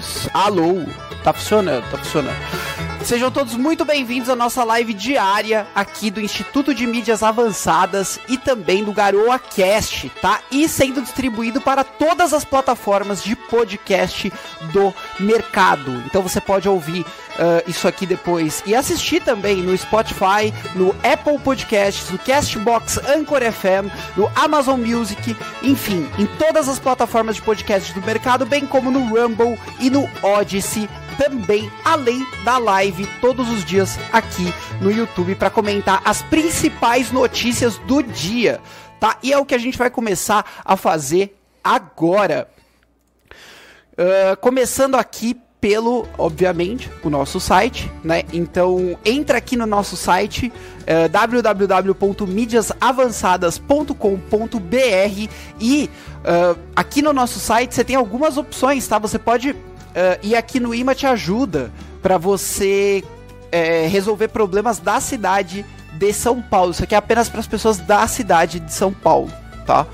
todos. Alô, tá funcionando, tá funcionando. Sejam todos muito bem-vindos à nossa live diária aqui do Instituto de Mídias Avançadas e também do Garoa Cast, tá? E sendo distribuído para todas as plataformas de podcast do mercado. Então você pode ouvir uh, isso aqui depois e assistir também no Spotify, no Apple Podcasts, no Castbox, Anchor FM, no Amazon Music, enfim, em todas as plataformas de podcast do mercado, bem como no Rumble e no Odyssey também, além da live todos os dias aqui no YouTube para comentar as principais notícias do dia, tá? E é o que a gente vai começar a fazer agora. Uh, começando aqui pelo, obviamente, o nosso site, né? Então, entra aqui no nosso site www.mídiasavançadas.com.br e uh, aqui no nosso site você tem algumas opções, tá? Você pode Uh, e aqui no IMA te ajuda para você é, resolver problemas da cidade de São Paulo. Isso aqui é apenas para as pessoas da cidade de São Paulo, tá?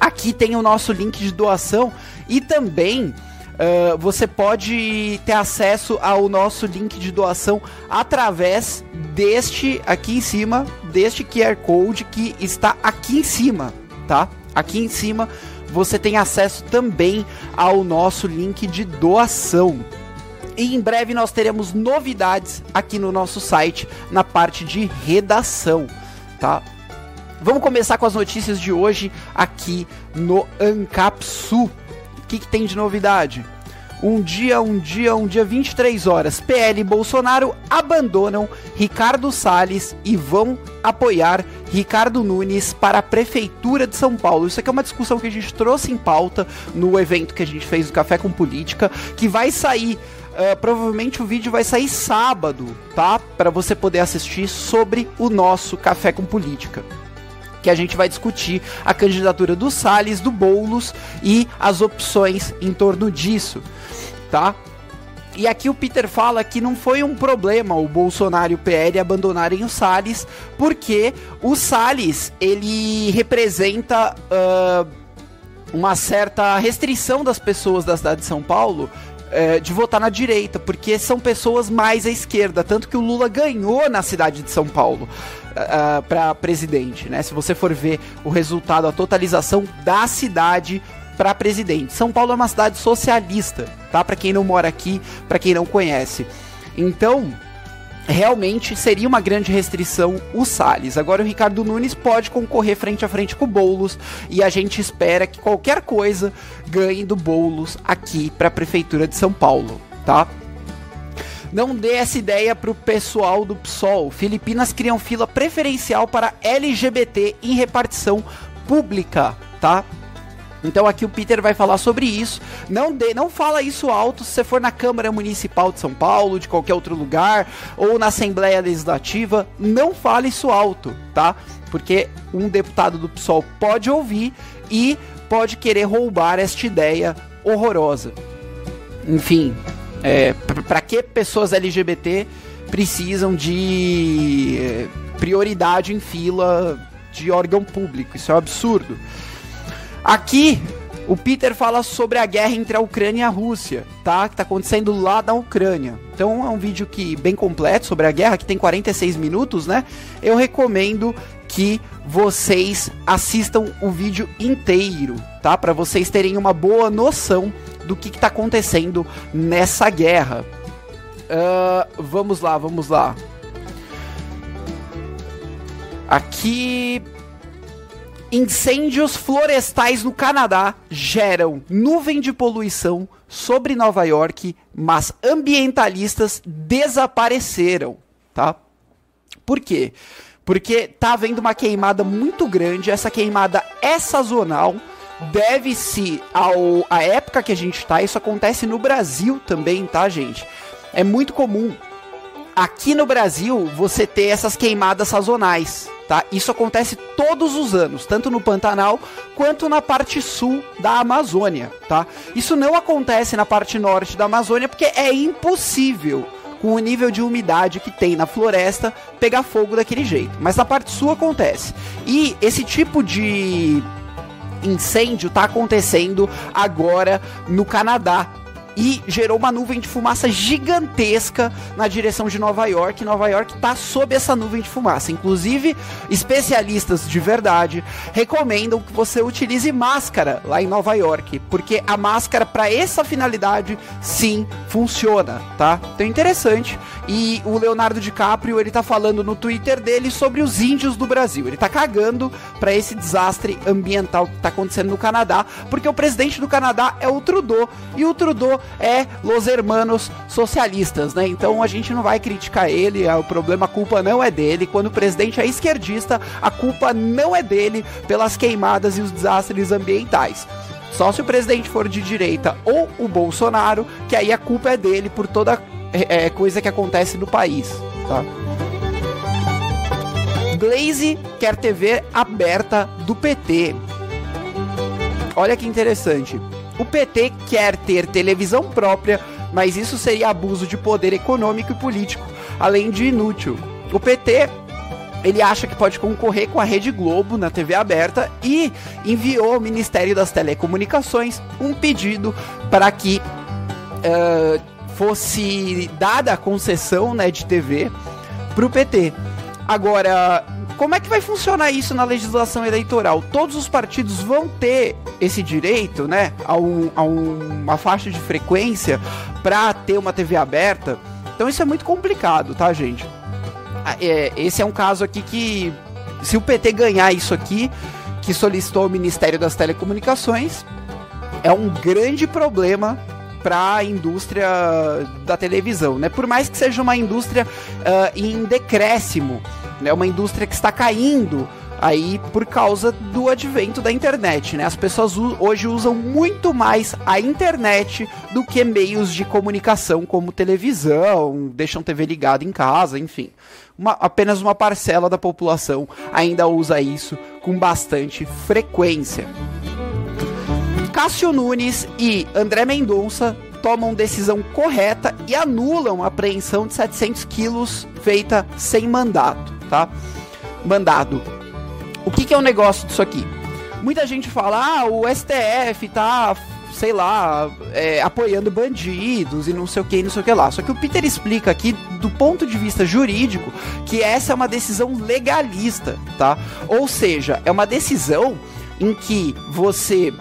Aqui tem o nosso link de doação e também uh, você pode ter acesso ao nosso link de doação através deste aqui em cima, deste QR Code que está aqui em cima, tá? Aqui em cima você tem acesso também ao nosso link de doação. E em breve nós teremos novidades aqui no nosso site na parte de redação, tá? Vamos começar com as notícias de hoje aqui no Ancapsu. O que, que tem de novidade? Um dia, um dia, um dia, 23 horas. PL e Bolsonaro abandonam Ricardo Salles e vão apoiar Ricardo Nunes para a Prefeitura de São Paulo. Isso aqui é uma discussão que a gente trouxe em pauta no evento que a gente fez do Café com Política, que vai sair. Uh, provavelmente o vídeo vai sair sábado, tá? Para você poder assistir sobre o nosso Café com Política que a gente vai discutir a candidatura do Salles, do Boulos e as opções em torno disso tá? E aqui o Peter fala que não foi um problema o Bolsonaro e o PL abandonarem o Salles, porque o Salles ele representa uh, uma certa restrição das pessoas da cidade de São Paulo de votar na direita, porque são pessoas mais à esquerda, tanto que o Lula ganhou na cidade de São Paulo. Uh, ah, para presidente, né? Se você for ver o resultado, a totalização da cidade para presidente. São Paulo é uma cidade socialista, tá? Para quem não mora aqui, para quem não conhece. Então, realmente seria uma grande restrição o Salles. Agora o Ricardo Nunes pode concorrer frente a frente com o Boulos e a gente espera que qualquer coisa ganhe do Boulos aqui para a prefeitura de São Paulo, tá? Não dê essa ideia pro pessoal do PSOL. Filipinas criam fila preferencial para LGBT em repartição pública, tá? Então aqui o Peter vai falar sobre isso. Não dê, não fala isso alto se você for na Câmara Municipal de São Paulo, de qualquer outro lugar, ou na Assembleia Legislativa, não fale isso alto, tá? Porque um deputado do PSOL pode ouvir e pode querer roubar esta ideia horrorosa. Enfim, é, para que pessoas LGBT precisam de é, prioridade em fila de órgão público? Isso é um absurdo. Aqui, o Peter fala sobre a guerra entre a Ucrânia e a Rússia, tá? Que tá acontecendo lá na Ucrânia. Então é um vídeo que bem completo sobre a guerra, que tem 46 minutos, né? Eu recomendo que vocês assistam o vídeo inteiro, tá? Para vocês terem uma boa noção do que, está acontecendo nessa guerra. Uh, vamos lá, vamos lá. Aqui Incêndios florestais no Canadá geram nuvem de poluição sobre Nova York, mas ambientalistas desapareceram, tá? Por quê? Porque tá havendo uma queimada muito grande, essa queimada é sazonal, deve-se ao a época que a gente tá, isso acontece no Brasil também, tá, gente? É muito comum aqui no Brasil você ter essas queimadas sazonais, tá? Isso acontece todos os anos, tanto no Pantanal quanto na parte sul da Amazônia, tá? Isso não acontece na parte norte da Amazônia porque é impossível com o nível de umidade que tem na floresta pegar fogo daquele jeito. Mas na parte sul acontece. E esse tipo de incêndio está acontecendo agora no Canadá, e gerou uma nuvem de fumaça gigantesca na direção de Nova York. Nova York está sob essa nuvem de fumaça. Inclusive, especialistas de verdade recomendam que você utilize máscara lá em Nova York, porque a máscara para essa finalidade sim funciona, tá? Então é interessante. E o Leonardo DiCaprio, ele tá falando no Twitter dele sobre os índios do Brasil. Ele tá cagando para esse desastre ambiental que tá acontecendo no Canadá, porque o presidente do Canadá é o Trudeau e o Trudeau é los hermanos socialistas, né? Então a gente não vai criticar ele, é, o problema, a culpa não é dele. Quando o presidente é esquerdista, a culpa não é dele pelas queimadas e os desastres ambientais. Só se o presidente for de direita ou o Bolsonaro, que aí a culpa é dele por toda é, é, coisa que acontece no país, tá? Glaze quer TV aberta do PT. Olha que interessante. O PT quer ter televisão própria, mas isso seria abuso de poder econômico e político, além de inútil. O PT ele acha que pode concorrer com a Rede Globo na TV aberta e enviou ao Ministério das Telecomunicações um pedido para que uh, fosse dada a concessão né, de TV para o PT. Agora, como é que vai funcionar isso na legislação eleitoral? Todos os partidos vão ter esse direito, né, a, um, a um, uma faixa de frequência para ter uma TV aberta? Então isso é muito complicado, tá, gente? Ah, é, esse é um caso aqui que, se o PT ganhar isso aqui, que solicitou o Ministério das Telecomunicações, é um grande problema para a indústria da televisão, né? Por mais que seja uma indústria uh, em decréscimo, né? Uma indústria que está caindo aí por causa do advento da internet, né? As pessoas hoje usam muito mais a internet do que meios de comunicação como televisão, deixam TV ligada em casa, enfim. Uma, apenas uma parcela da população ainda usa isso com bastante frequência. Cássio Nunes e André Mendonça tomam decisão correta e anulam a apreensão de 700 quilos feita sem mandato, tá? Mandado. O que, que é o negócio disso aqui? Muita gente fala, ah, o STF tá, sei lá, é, apoiando bandidos e não sei o que, não sei o que lá. Só que o Peter explica aqui, do ponto de vista jurídico, que essa é uma decisão legalista, tá? Ou seja, é uma decisão em que você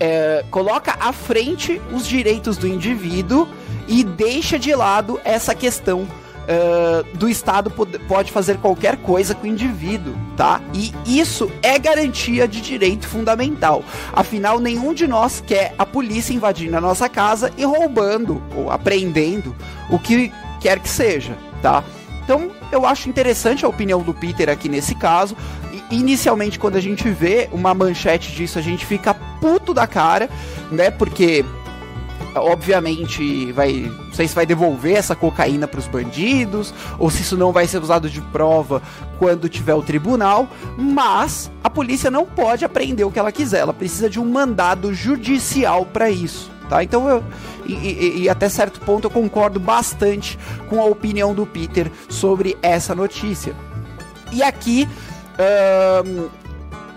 é, coloca à frente os direitos do indivíduo e deixa de lado essa questão Uh, do Estado pode fazer qualquer coisa com o indivíduo, tá? E isso é garantia de direito fundamental. Afinal, nenhum de nós quer a polícia invadindo a nossa casa e roubando ou apreendendo o que quer que seja, tá? Então, eu acho interessante a opinião do Peter aqui nesse caso inicialmente, quando a gente vê uma manchete disso, a gente fica puto da cara, né? Porque obviamente vai não sei se vai devolver essa cocaína para os bandidos ou se isso não vai ser usado de prova quando tiver o tribunal, mas a polícia não pode apreender o que ela quiser, ela precisa de um mandado judicial para isso. Tá? Então eu e, e, e, até certo ponto eu concordo bastante com a opinião do Peter sobre essa notícia. E aqui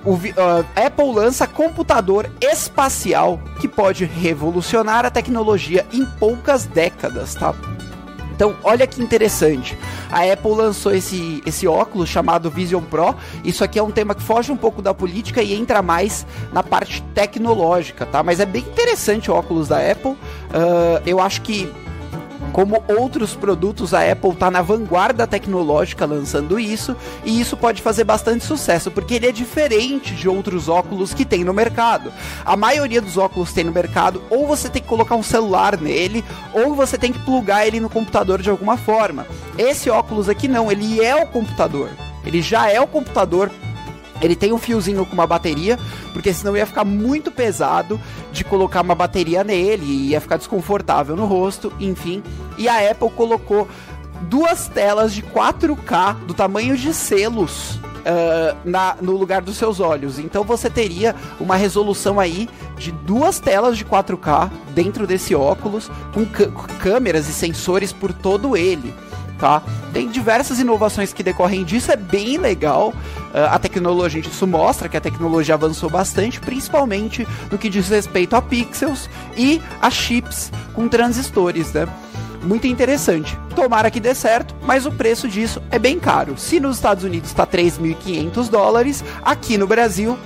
o, uh, Apple lança computador espacial que pode revolucionar a tecnologia em poucas décadas, tá? Então, olha que interessante. A Apple lançou esse, esse óculos chamado Vision Pro. Isso aqui é um tema que foge um pouco da política e entra mais na parte tecnológica, tá? Mas é bem interessante o óculos da Apple. Uh, eu acho que como outros produtos, a Apple está na vanguarda tecnológica lançando isso, e isso pode fazer bastante sucesso, porque ele é diferente de outros óculos que tem no mercado. A maioria dos óculos tem no mercado, ou você tem que colocar um celular nele, ou você tem que plugar ele no computador de alguma forma. Esse óculos aqui não, ele é o computador. Ele já é o computador ele tem um fiozinho com uma bateria, porque senão ia ficar muito pesado de colocar uma bateria nele, ia ficar desconfortável no rosto, enfim. E a Apple colocou duas telas de 4K do tamanho de selos uh, na, no lugar dos seus olhos. Então você teria uma resolução aí de duas telas de 4K dentro desse óculos, com câmeras e sensores por todo ele. Tá? Tem diversas inovações que decorrem disso, é bem legal. Uh, a tecnologia, isso mostra que a tecnologia avançou bastante, principalmente no que diz respeito a pixels e a chips com transistores, né? Muito interessante. Tomara que dê certo, mas o preço disso é bem caro. Se nos Estados Unidos está 3.500 dólares, aqui no Brasil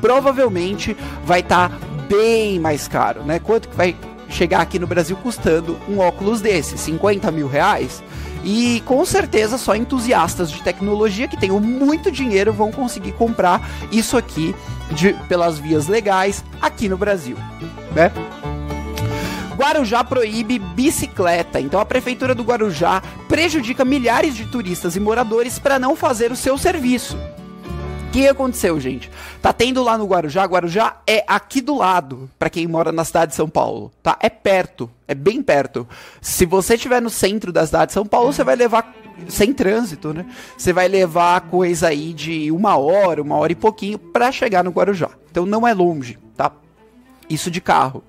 provavelmente vai estar tá bem mais caro, né? Quanto que vai chegar aqui no Brasil custando um óculos desse? 50 mil reais? E com certeza só entusiastas de tecnologia que tenham muito dinheiro vão conseguir comprar isso aqui de, pelas vias legais aqui no Brasil, né? Guarujá proíbe bicicleta. Então a prefeitura do Guarujá prejudica milhares de turistas e moradores para não fazer o seu serviço. O que aconteceu, gente? Tá tendo lá no Guarujá, Guarujá é aqui do lado, para quem mora na cidade de São Paulo, tá? É perto, é bem perto. Se você estiver no centro da cidade de São Paulo, você vai levar sem trânsito, né? Você vai levar coisa aí de uma hora, uma hora e pouquinho para chegar no Guarujá. Então não é longe, tá? Isso de carro.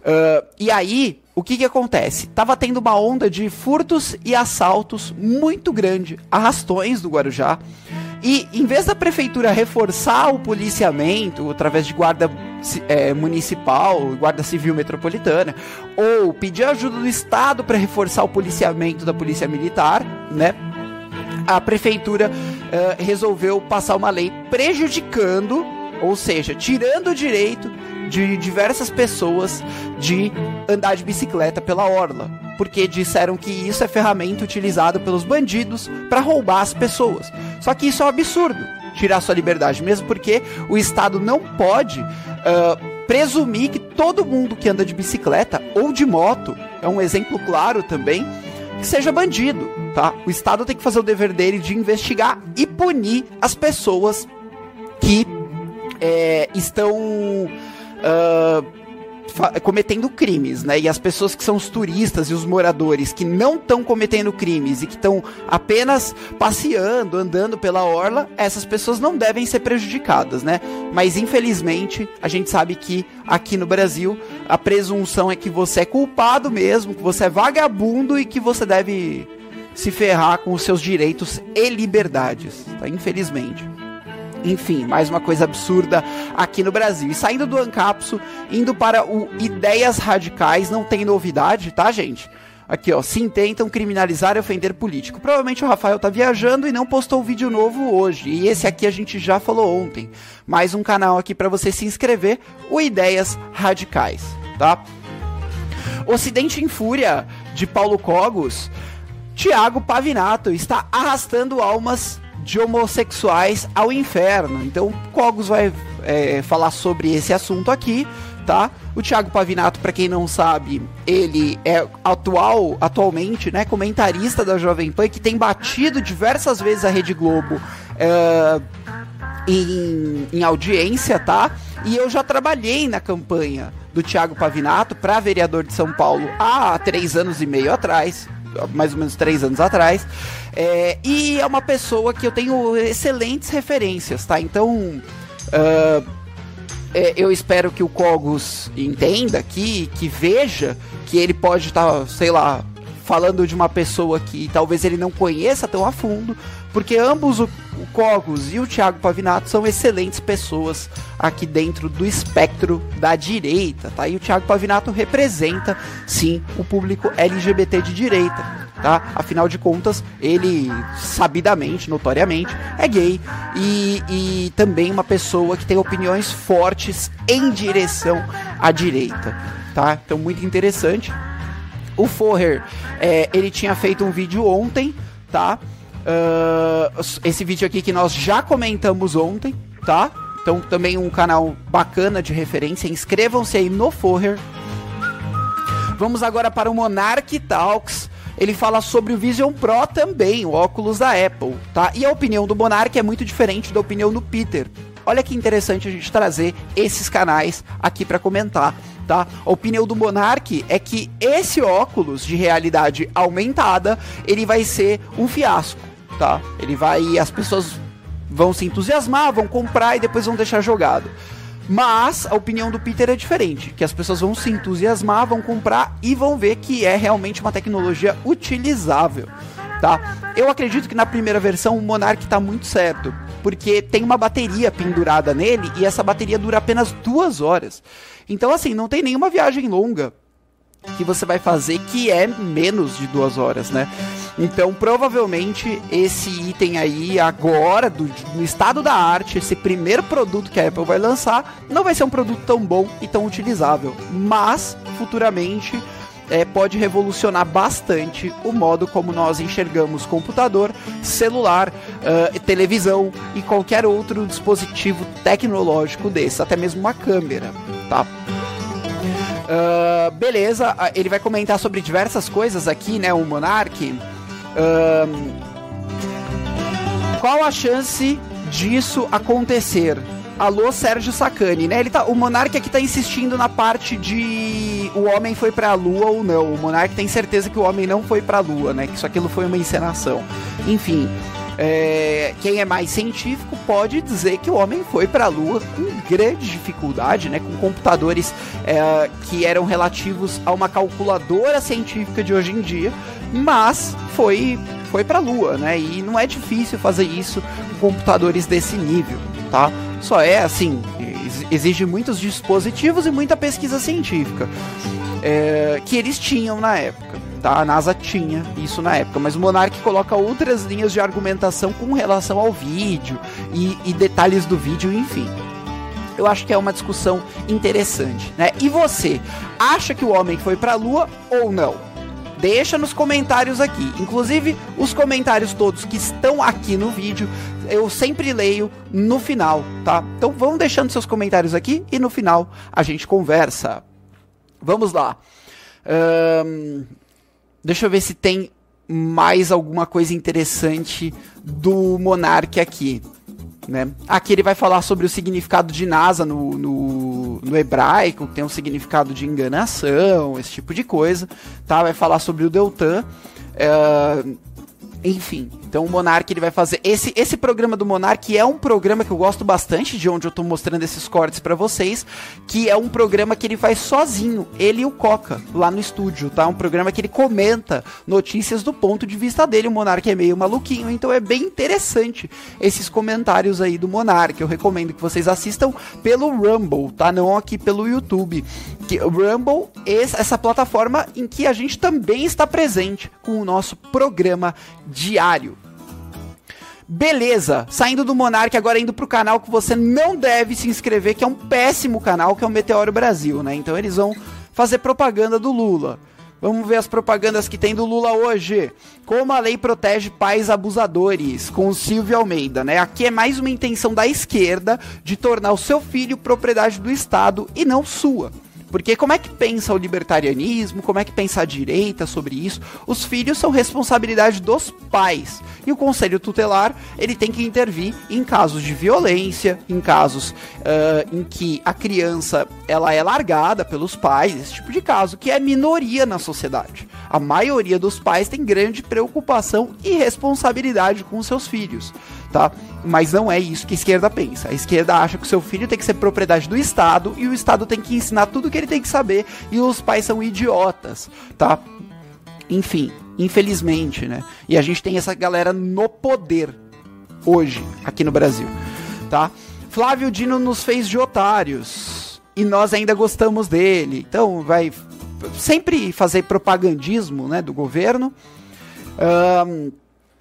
Uh, e aí, o que que acontece? Tava tendo uma onda de furtos e assaltos muito grande, arrastões do Guarujá. E em vez da prefeitura reforçar o policiamento através de guarda é, municipal, guarda civil metropolitana, ou pedir ajuda do Estado para reforçar o policiamento da polícia militar, né? A prefeitura uh, resolveu passar uma lei prejudicando, ou seja, tirando o direito de diversas pessoas de andar de bicicleta pela orla, porque disseram que isso é ferramenta utilizada pelos bandidos para roubar as pessoas. Só que isso é um absurdo, tirar sua liberdade, mesmo porque o Estado não pode uh, presumir que todo mundo que anda de bicicleta ou de moto, é um exemplo claro também, que seja bandido, tá? O Estado tem que fazer o dever dele de investigar e punir as pessoas que é, estão uh, cometendo crimes, né? E as pessoas que são os turistas e os moradores que não estão cometendo crimes e que estão apenas passeando, andando pela orla, essas pessoas não devem ser prejudicadas, né? Mas infelizmente a gente sabe que aqui no Brasil a presunção é que você é culpado mesmo, que você é vagabundo e que você deve se ferrar com os seus direitos e liberdades, tá? Infelizmente. Enfim, mais uma coisa absurda aqui no Brasil. E saindo do Ancapso, indo para o Ideias Radicais, não tem novidade, tá, gente? Aqui, ó, se intentam criminalizar e ofender político. Provavelmente o Rafael tá viajando e não postou vídeo novo hoje. E esse aqui a gente já falou ontem. Mais um canal aqui para você se inscrever, o Ideias Radicais, tá? Ocidente em Fúria, de Paulo Cogos. Tiago Pavinato está arrastando almas de homossexuais ao inferno. Então, Cogos vai é, falar sobre esse assunto aqui, tá? O Thiago Pavinato, para quem não sabe, ele é atual, atualmente, né, comentarista da Jovem Pan, que tem batido diversas vezes a Rede Globo é, em, em audiência, tá? E eu já trabalhei na campanha do Thiago Pavinato para vereador de São Paulo há três anos e meio atrás mais ou menos três anos atrás. É, e é uma pessoa que eu tenho excelentes referências, tá? Então, uh, é, eu espero que o Cogos entenda aqui, que veja que ele pode estar, tá, sei lá, falando de uma pessoa que talvez ele não conheça tão a fundo, porque ambos, o, o Cogos e o Thiago Pavinato, são excelentes pessoas aqui dentro do espectro da direita, tá? E o Thiago Pavinato representa, sim, o público LGBT de direita. Tá? Afinal de contas, ele sabidamente, notoriamente, é gay e, e também uma pessoa que tem opiniões fortes em direção à direita, tá? Então, muito interessante. O Forrer, é, ele tinha feito um vídeo ontem, tá? Uh, esse vídeo aqui que nós já comentamos ontem, tá? Então também um canal bacana de referência. Inscrevam-se aí no Forrer. Vamos agora para o Monarch Talks. Ele fala sobre o Vision Pro também, o óculos da Apple, tá? E a opinião do Monarch é muito diferente da opinião do Peter. Olha que interessante a gente trazer esses canais aqui para comentar tá? A opinião do Monark é que esse óculos de realidade aumentada, ele vai ser um fiasco, tá? Ele vai as pessoas vão se entusiasmar, vão comprar e depois vão deixar jogado. Mas a opinião do Peter é diferente, que as pessoas vão se entusiasmar, vão comprar e vão ver que é realmente uma tecnologia utilizável, tá? Eu acredito que na primeira versão o Monark tá muito certo, porque tem uma bateria pendurada nele e essa bateria dura apenas duas horas. Então, assim, não tem nenhuma viagem longa que você vai fazer que é menos de duas horas, né? Então, provavelmente, esse item aí, agora, do, no estado da arte, esse primeiro produto que a Apple vai lançar, não vai ser um produto tão bom e tão utilizável. Mas, futuramente, é, pode revolucionar bastante o modo como nós enxergamos computador, celular, uh, televisão e qualquer outro dispositivo tecnológico desse, até mesmo uma câmera, tá? Uh, beleza, ele vai comentar sobre diversas coisas aqui, né? O Monark. Uh, qual a chance disso acontecer? Alô, Sérgio Sacani, né? Ele tá, o Monark aqui tá insistindo na parte de o homem foi pra lua ou não. O Monark tem certeza que o homem não foi pra lua, né? Que isso aquilo foi uma encenação. Enfim, é, quem é mais científico pode dizer que o homem foi para a Lua com grande dificuldade, né, com computadores é, que eram relativos a uma calculadora científica de hoje em dia, mas foi foi para a Lua, né? E não é difícil fazer isso com computadores desse nível, tá? Só é assim, exige muitos dispositivos e muita pesquisa científica é, que eles tinham na época tá? A NASA tinha isso na época, mas o Monark coloca outras linhas de argumentação com relação ao vídeo e, e detalhes do vídeo, enfim. Eu acho que é uma discussão interessante, né? E você, acha que o homem foi para a Lua ou não? Deixa nos comentários aqui. Inclusive, os comentários todos que estão aqui no vídeo, eu sempre leio no final, tá? Então vão deixando seus comentários aqui e no final a gente conversa. Vamos lá. Um, Deixa eu ver se tem mais alguma coisa interessante do Monark aqui. Né? Aqui ele vai falar sobre o significado de NASA no, no, no, hebraico, que tem um significado de enganação, esse tipo de coisa. Tá? Vai falar sobre o Deltan. É, enfim, então o Monark ele vai fazer esse esse programa do Monark é um programa que eu gosto bastante de onde eu tô mostrando esses cortes para vocês, que é um programa que ele faz sozinho, ele e o Coca lá no estúdio, tá? Um programa que ele comenta notícias do ponto de vista dele. O Monark é meio maluquinho, então é bem interessante esses comentários aí do Monark. Eu recomendo que vocês assistam pelo Rumble, tá? Não aqui pelo YouTube. Que Rumble essa plataforma em que a gente também está presente com o nosso programa diário. Beleza, saindo do Monark, agora indo pro canal que você não deve se inscrever, que é um péssimo canal, que é o Meteoro Brasil, né? Então eles vão fazer propaganda do Lula. Vamos ver as propagandas que tem do Lula hoje. Como a lei protege pais abusadores, com o Silvio Almeida, né? Aqui é mais uma intenção da esquerda de tornar o seu filho propriedade do Estado e não sua. Porque como é que pensa o libertarianismo? Como é que pensa a direita sobre isso? Os filhos são responsabilidade dos pais. E o conselho tutelar, ele tem que intervir em casos de violência, em casos uh, em que a criança ela é largada pelos pais, esse tipo de caso, que é minoria na sociedade. A maioria dos pais tem grande preocupação e responsabilidade com seus filhos tá? Mas não é isso que a esquerda pensa. A esquerda acha que o seu filho tem que ser propriedade do Estado e o Estado tem que ensinar tudo que ele tem que saber e os pais são idiotas, tá? Enfim, infelizmente, né? E a gente tem essa galera no poder hoje aqui no Brasil, tá? Flávio Dino nos fez de otários e nós ainda gostamos dele. Então vai sempre fazer propagandismo, né, do governo. Um,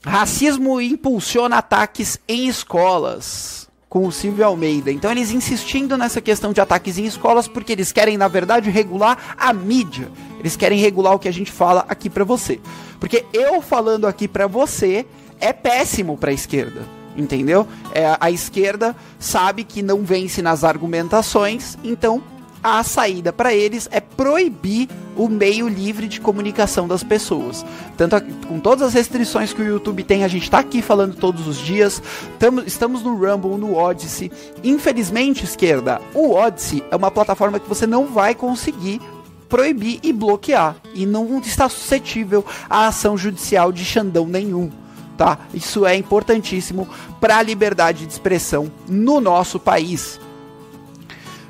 Racismo impulsiona ataques em escolas. Com o Silvio Almeida. Então eles insistindo nessa questão de ataques em escolas porque eles querem, na verdade, regular a mídia. Eles querem regular o que a gente fala aqui para você. Porque eu falando aqui para você é péssimo para a esquerda entendeu? É, a esquerda sabe que não vence nas argumentações, então a saída para eles é proibir o meio livre de comunicação das pessoas. Tanto a, com todas as restrições que o YouTube tem, a gente está aqui falando todos os dias. Tamo, estamos no Rumble, no Odyssey. Infelizmente, esquerda, o Odyssey é uma plataforma que você não vai conseguir proibir e bloquear e não está suscetível à ação judicial de Xandão nenhum. Tá? Isso é importantíssimo para a liberdade de expressão no nosso país.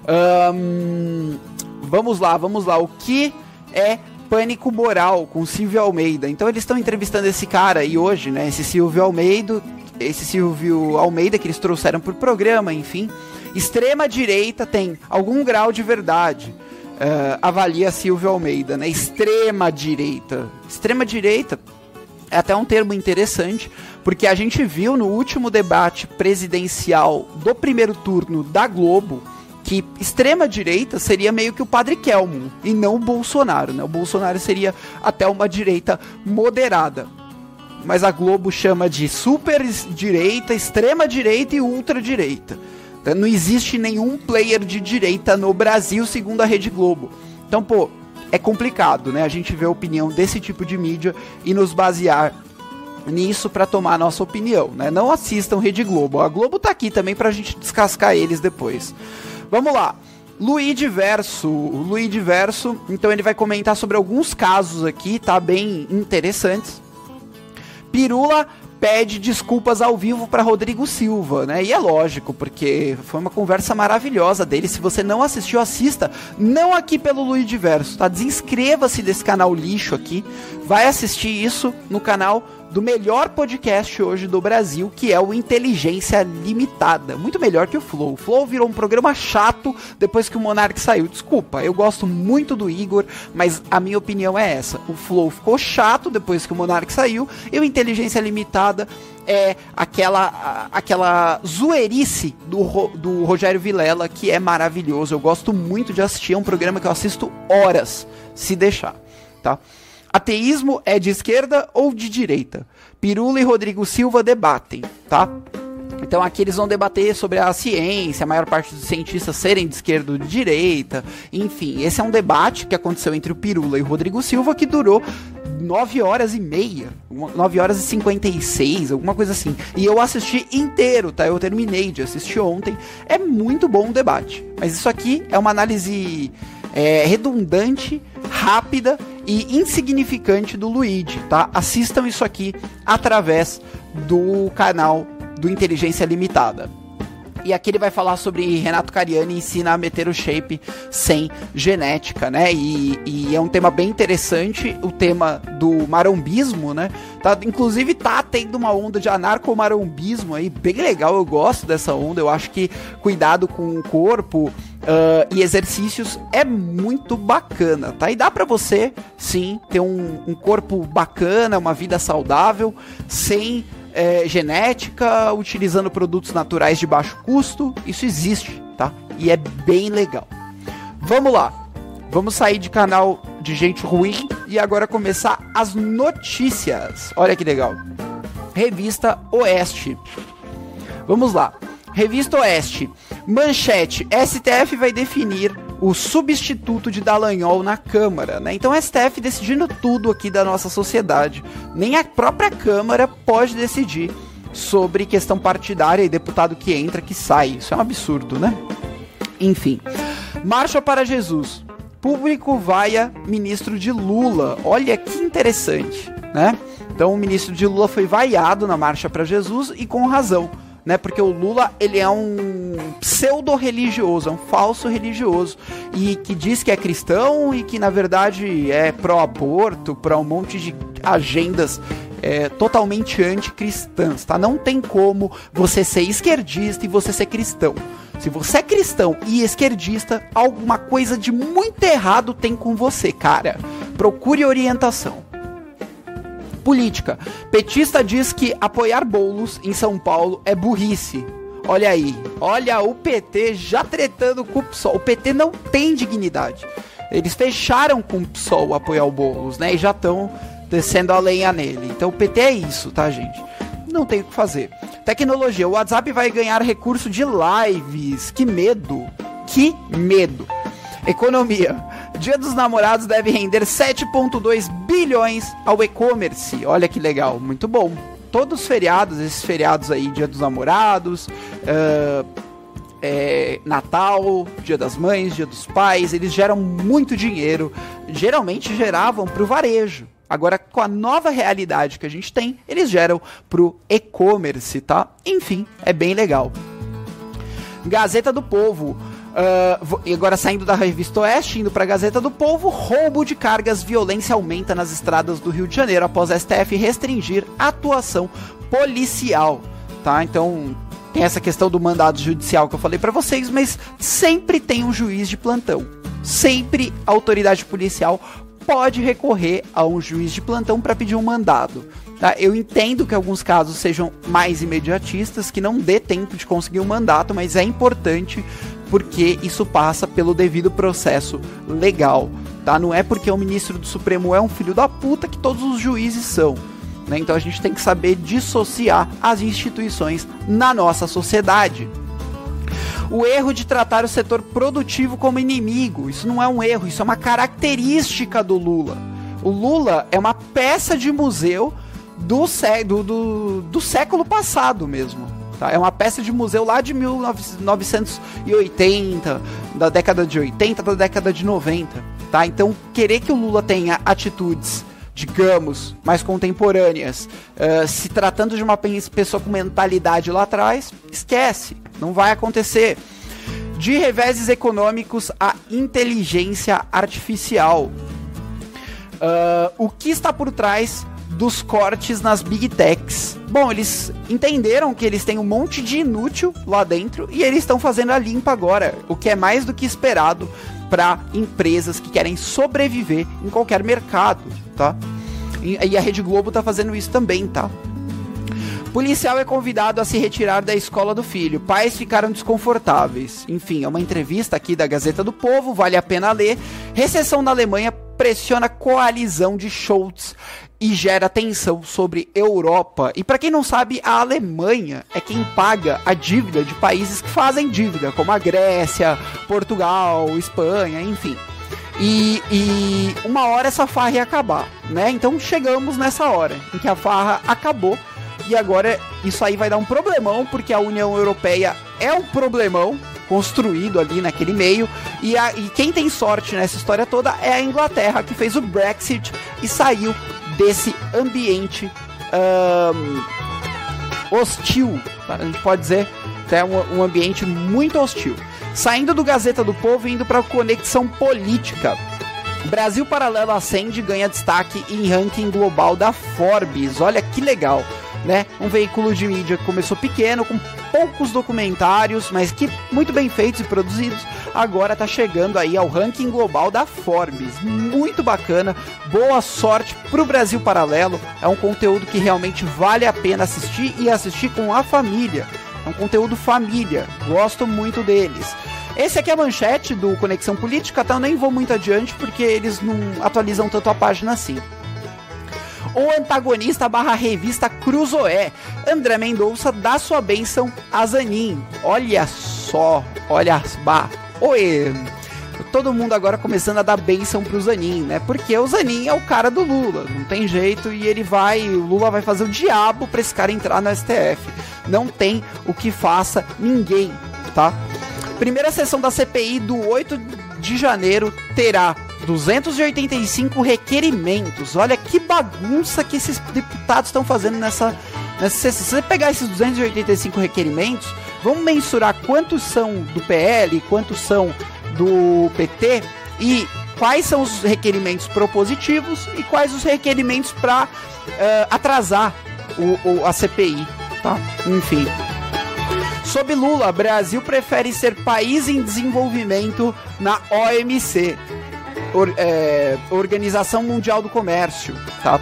Um, vamos lá, vamos lá. O que é Pânico Moral com Silvio Almeida. Então eles estão entrevistando esse cara e hoje, né, esse Silvio Almeida, esse Silvio Almeida que eles trouxeram pro programa, enfim. Extrema direita tem algum grau de verdade. Uh, avalia Silvio Almeida, né? Extrema direita. Extrema direita é até um termo interessante, porque a gente viu no último debate presidencial do primeiro turno da Globo que extrema direita seria meio que o Padre Kelmo e não o Bolsonaro, né? O Bolsonaro seria até uma direita moderada. Mas a Globo chama de super direita, extrema direita e ultra direita. Então, não existe nenhum player de direita no Brasil, segundo a Rede Globo. Então, pô, é complicado, né? A gente vê a opinião desse tipo de mídia e nos basear nisso para tomar nossa opinião, né? Não assistam Rede Globo. A Globo tá aqui também pra gente descascar eles depois. Vamos lá. Luiz Diverso, Luiz Diverso, então ele vai comentar sobre alguns casos aqui, tá bem interessantes. Pirula pede desculpas ao vivo para Rodrigo Silva, né? E é lógico, porque foi uma conversa maravilhosa dele. Se você não assistiu, assista. Não aqui pelo Luiz Diverso, tá? Desinscreva-se desse canal lixo aqui. Vai assistir isso no canal do melhor podcast hoje do Brasil, que é o Inteligência Limitada. Muito melhor que o Flow. O Flow virou um programa chato depois que o Monark saiu. Desculpa, eu gosto muito do Igor, mas a minha opinião é essa. O Flow ficou chato depois que o Monark saiu e o Inteligência Limitada é aquela aquela zoeirice do, do Rogério Vilela que é maravilhoso. Eu gosto muito de assistir, é um programa que eu assisto horas, se deixar, tá? Ateísmo é de esquerda ou de direita? Pirula e Rodrigo Silva debatem, tá? Então aqui eles vão debater sobre a ciência, a maior parte dos cientistas serem de esquerda ou de direita. Enfim, esse é um debate que aconteceu entre o Pirula e o Rodrigo Silva que durou 9 horas e meia, 9 horas e 56, alguma coisa assim. E eu assisti inteiro, tá? Eu terminei de assistir ontem. É muito bom o debate. Mas isso aqui é uma análise é, redundante, rápida e insignificante do Luigi, tá? Assistam isso aqui através do canal do Inteligência Limitada. E aqui ele vai falar sobre Renato Cariani ensina a meter o shape sem genética, né? E, e, é um tema bem interessante, o tema do marombismo, né? Tá, inclusive tá tendo uma onda de anarcomarombismo aí, bem legal, eu gosto dessa onda, eu acho que cuidado com o corpo, Uh, e exercícios é muito bacana, tá? E dá para você, sim, ter um, um, corpo bacana, uma vida saudável, sem é, genética, utilizando produtos naturais de baixo custo. Isso existe, tá? E é bem legal. Vamos lá. Vamos sair de canal de gente ruim e agora começar as notícias. Olha que legal. Revista Oeste. Vamos lá. Revista Oeste. Manchete: STF vai definir o substituto de Dallagnol na Câmara, né? Então STF decidindo tudo aqui da nossa sociedade. Nem a própria Câmara pode decidir sobre questão partidária e deputado que entra, que sai. Isso é um absurdo, né? Enfim. Marcha para Jesus. Público vaia ministro de Lula. Olha que interessante, né? Então o ministro de Lula foi vaiado na Marcha para Jesus e com razão né? Porque o Lula, ele é um pseudo-religioso, é um falso religioso e que diz que é cristão e que na verdade é pró-aborto, pró um monte de agendas é, totalmente anticristãs, tá? Não tem como você ser esquerdista e você ser cristão. Se você é cristão e esquerdista, alguma coisa de muito errado tem com você, cara. Procure orientação. Política. Petista diz que apoiar bolos em São Paulo é burrice. Olha aí, olha o PT já tretando com o PSOL. O PT não tem dignidade. Eles fecharam com o PSOL apoiar o Boulos, né? E já estão descendo a lenha nele. Então o PT é isso, tá, gente? Não tem o que fazer. Tecnologia. O WhatsApp vai ganhar recurso de lives. Que medo. Que medo. Economia. Dia dos Namorados deve render 7,2 bilhões ao e-commerce. Olha que legal, muito bom. Todos os feriados, esses feriados aí, Dia dos Namorados, uh, é, Natal, Dia das Mães, Dia dos Pais, eles geram muito dinheiro. Geralmente geravam para o varejo. Agora, com a nova realidade que a gente tem, eles geram para o e-commerce, tá? Enfim, é bem legal. Gazeta do Povo. Uh, agora saindo da revista Oeste, indo para a Gazeta do Povo, roubo de cargas, violência aumenta nas estradas do Rio de Janeiro após a STF restringir atuação policial, tá? Então tem essa questão do mandado judicial que eu falei para vocês, mas sempre tem um juiz de plantão. Sempre a autoridade policial pode recorrer a um juiz de plantão para pedir um mandado. Tá? Eu entendo que alguns casos sejam mais imediatistas, que não dê tempo de conseguir um mandato, mas é importante porque isso passa pelo devido processo legal. Tá? Não é porque o ministro do Supremo é um filho da puta que todos os juízes são. Né? Então a gente tem que saber dissociar as instituições na nossa sociedade. O erro de tratar o setor produtivo como inimigo. Isso não é um erro, isso é uma característica do Lula. O Lula é uma peça de museu do, do, do, do século passado mesmo. Tá? É uma peça de museu lá de 1980, da década de 80, da década de 90. Tá? Então, querer que o Lula tenha atitudes digamos, mais contemporâneas, uh, se tratando de uma pessoa com mentalidade lá atrás, esquece, não vai acontecer. De reveses econômicos a inteligência artificial. Uh, o que está por trás dos cortes nas big techs? Bom, eles entenderam que eles têm um monte de inútil lá dentro e eles estão fazendo a limpa agora, o que é mais do que esperado para empresas que querem sobreviver em qualquer mercado, tá? E, a Rede Globo tá fazendo isso também, tá? Policial é convidado a se retirar da escola do filho. Pais ficaram desconfortáveis. Enfim, é uma entrevista aqui da Gazeta do Povo, vale a pena ler. Recessão na Alemanha pressiona coalizão de Schultz e gera tensão sobre Europa. E para quem não sabe, a Alemanha é quem paga a dívida de países que fazem dívida, como a Grécia, Portugal, Espanha, enfim. E, e, uma hora essa farra ia acabar, né? Então chegamos nessa hora em que a farra acabou e agora isso aí vai dar um problemão porque a União Europeia é um problemão construído ali naquele meio e, a, e quem tem sorte nessa história toda é a Inglaterra que fez o Brexit e saiu desse ambiente um, hostil, a gente pode dizer, é um, um ambiente muito hostil. Saindo do Gazeta do Povo e indo para Conexão Política. Brasil Paralelo acende e ganha destaque em ranking global da Forbes. Olha que legal, né? Um veículo de mídia que começou pequeno, com poucos documentários, mas que muito bem feitos e produzidos, agora tá chegando aí ao ranking global da Forbes. Muito bacana. Boa sorte pro Brasil Paralelo. É um conteúdo que realmente vale a pena assistir e assistir com a família. É um conteúdo família. Gosto muito deles. Esse aqui é a manchete do Conexão Política, tá? Eu nem vou muito adiante porque eles não atualizam tanto a página assim. O antagonista barra revista Cruzoé. André Mendonça dá sua bênção a Zanin. Olha só, olha bah. Oi, todo mundo agora começando a dar bênção pro Zanin, né? Porque o Zanin é o cara do Lula, não tem jeito, e ele vai, o Lula vai fazer o diabo pra esse cara entrar no STF. Não tem o que faça ninguém, tá? Primeira sessão da CPI do 8 de janeiro terá 285 requerimentos. Olha que bagunça que esses deputados estão fazendo nessa, nessa sessão. Se você pegar esses 285 requerimentos, vamos mensurar quantos são do PL, quantos são do PT e quais são os requerimentos propositivos e quais os requerimentos para uh, eh, atrasar o, o, a CPI, tá? Enfim. Sob Lula, Brasil prefere ser país em desenvolvimento na OMC, Or, é, Organização Mundial do Comércio, tá?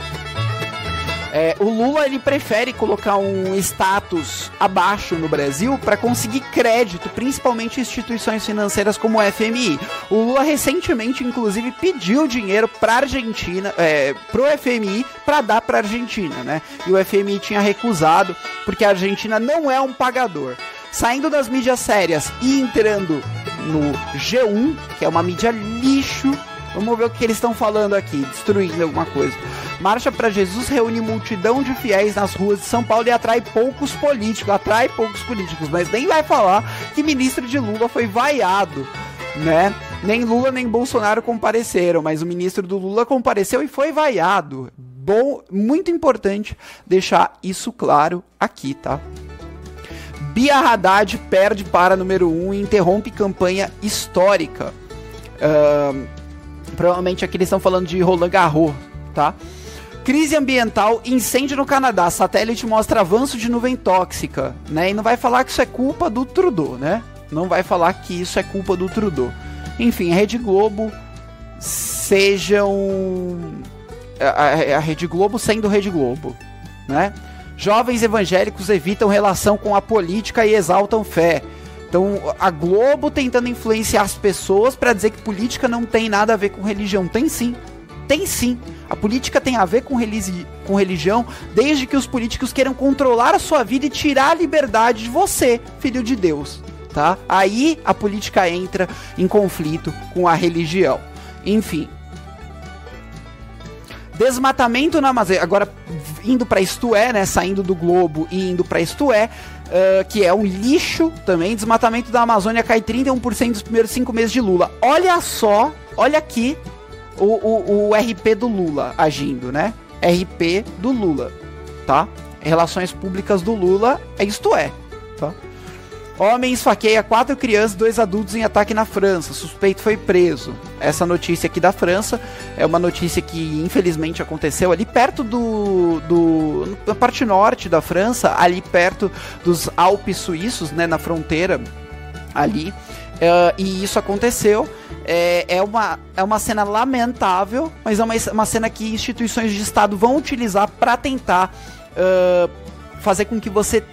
É, o Lula ele prefere colocar um status abaixo no Brasil para conseguir crédito, principalmente instituições financeiras como o FMI. O Lula recentemente, inclusive, pediu dinheiro para Argentina, é, pro FMI para dar para Argentina, né? E o FMI tinha recusado porque a Argentina não é um pagador. Saindo das mídias sérias e entrando no G1, que é uma mídia lixo, vamos ver o que eles estão falando aqui, destruindo alguma coisa. Marcha para Jesus reúne multidão de fiéis nas ruas de São Paulo e atrai poucos políticos, atrai poucos políticos, mas nem vai falar que ministro de Lula foi vaiado, né? Nem Lula nem Bolsonaro compareceram, mas o ministro do Lula compareceu e foi vaiado. Bom, muito importante deixar isso claro aqui, tá? Bia Haddad perde para número 1 um e interrompe campanha histórica. Uh, provavelmente aqui eles estão falando de Roland Garros, tá? Crise ambiental, incêndio no Canadá. Satélite mostra avanço de nuvem tóxica, né? E não vai falar que isso é culpa do Trudeau, né? Não vai falar que isso é culpa do Trudeau. Enfim, Rede Globo sejam a, a Rede Globo sendo Rede Globo, né? Jovens evangélicos evitam relação com a política e exaltam fé. Então, a Globo tentando influenciar as pessoas para dizer que política não tem nada a ver com religião. Tem sim. Tem sim. A política tem a ver com, religi com religião, desde que os políticos queiram controlar a sua vida e tirar a liberdade de você, filho de Deus. Tá? Aí a política entra em conflito com a religião. Enfim, Desmatamento na Amazônia. Agora, indo para Isto É, né? Saindo do Globo e indo para Isto É, uh, que é um lixo também. Desmatamento da Amazônia cai 31% nos primeiros cinco meses de Lula. Olha só, olha aqui o, o, o RP do Lula agindo, né? RP do Lula, tá? Relações públicas do Lula, é isto é, tá? Homem esfaqueia quatro crianças e dois adultos em ataque na França. Suspeito foi preso. Essa notícia aqui da França é uma notícia que infelizmente aconteceu ali perto do, do na parte norte da França, ali perto dos Alpes suíços, né, na fronteira ali. Uh, e isso aconteceu. É, é, uma, é uma cena lamentável, mas é uma, uma cena que instituições de Estado vão utilizar para tentar uh, fazer com que você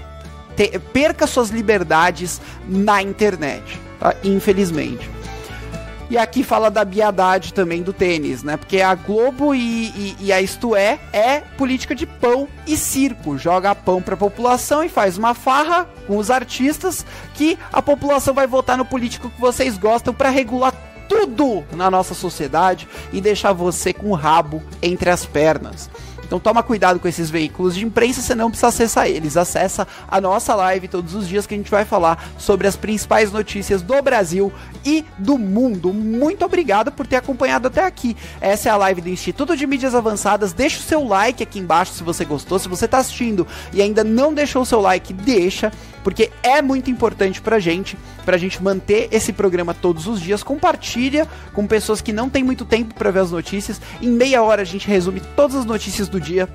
te, perca suas liberdades na internet, tá? infelizmente. E aqui fala da biadade também do tênis, né? Porque a Globo e, e, e, a Isto É é política de pão e circo. Joga pão pra população e faz uma farra com os artistas que a população vai votar no político que vocês gostam para regular tudo na nossa sociedade e deixar você com o rabo entre as pernas. Então toma cuidado com esses veículos de imprensa, você não precisa acessar eles. Acessa a nossa live todos os dias que a gente vai falar sobre as principais notícias do Brasil e do mundo. Muito obrigado por ter acompanhado até aqui. Essa é a live do Instituto de Mídias Avançadas. Deixa o seu like aqui embaixo se você gostou. Se você está assistindo e ainda não deixou o seu like, deixa porque é muito importante pra gente, pra gente manter esse programa todos os dias. Compartilha com pessoas que não têm muito tempo para ver as notícias. Em meia hora a gente resume todas as notícias do dia.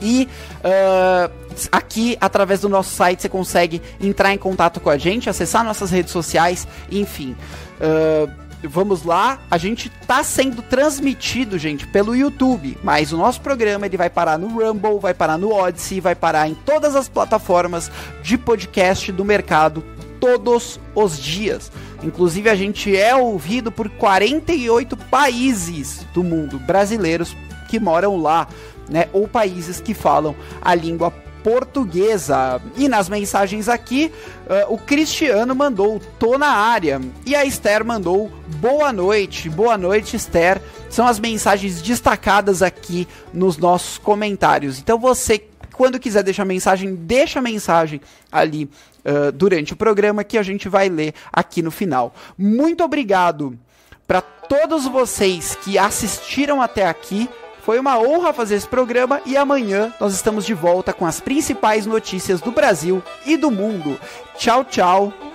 E uh, aqui, através do nosso site, você consegue entrar em contato com a gente, acessar nossas redes sociais, enfim. Uh, vamos lá, a gente tá sendo transmitido, gente, pelo YouTube, mas o nosso programa ele vai parar no Rumble, vai parar no Odyssey, vai parar em todas as plataformas de podcast do mercado todos os dias. Inclusive a gente é ouvido por 48 países do mundo, brasileiros que moram lá, né, ou países que falam a língua portuguesa. E nas mensagens aqui, uh, o Cristiano mandou tô na área e a Esther mandou boa noite. Boa noite, Esther. São as mensagens destacadas aqui nos nossos comentários. Então você quando quiser deixar mensagem, deixa mensagem ali uh, durante o programa que a gente vai ler aqui no final. Muito obrigado para todos vocês que assistiram até aqui. Foi uma honra fazer esse programa e amanhã nós estamos de volta com as principais notícias do Brasil e do mundo. Tchau, tchau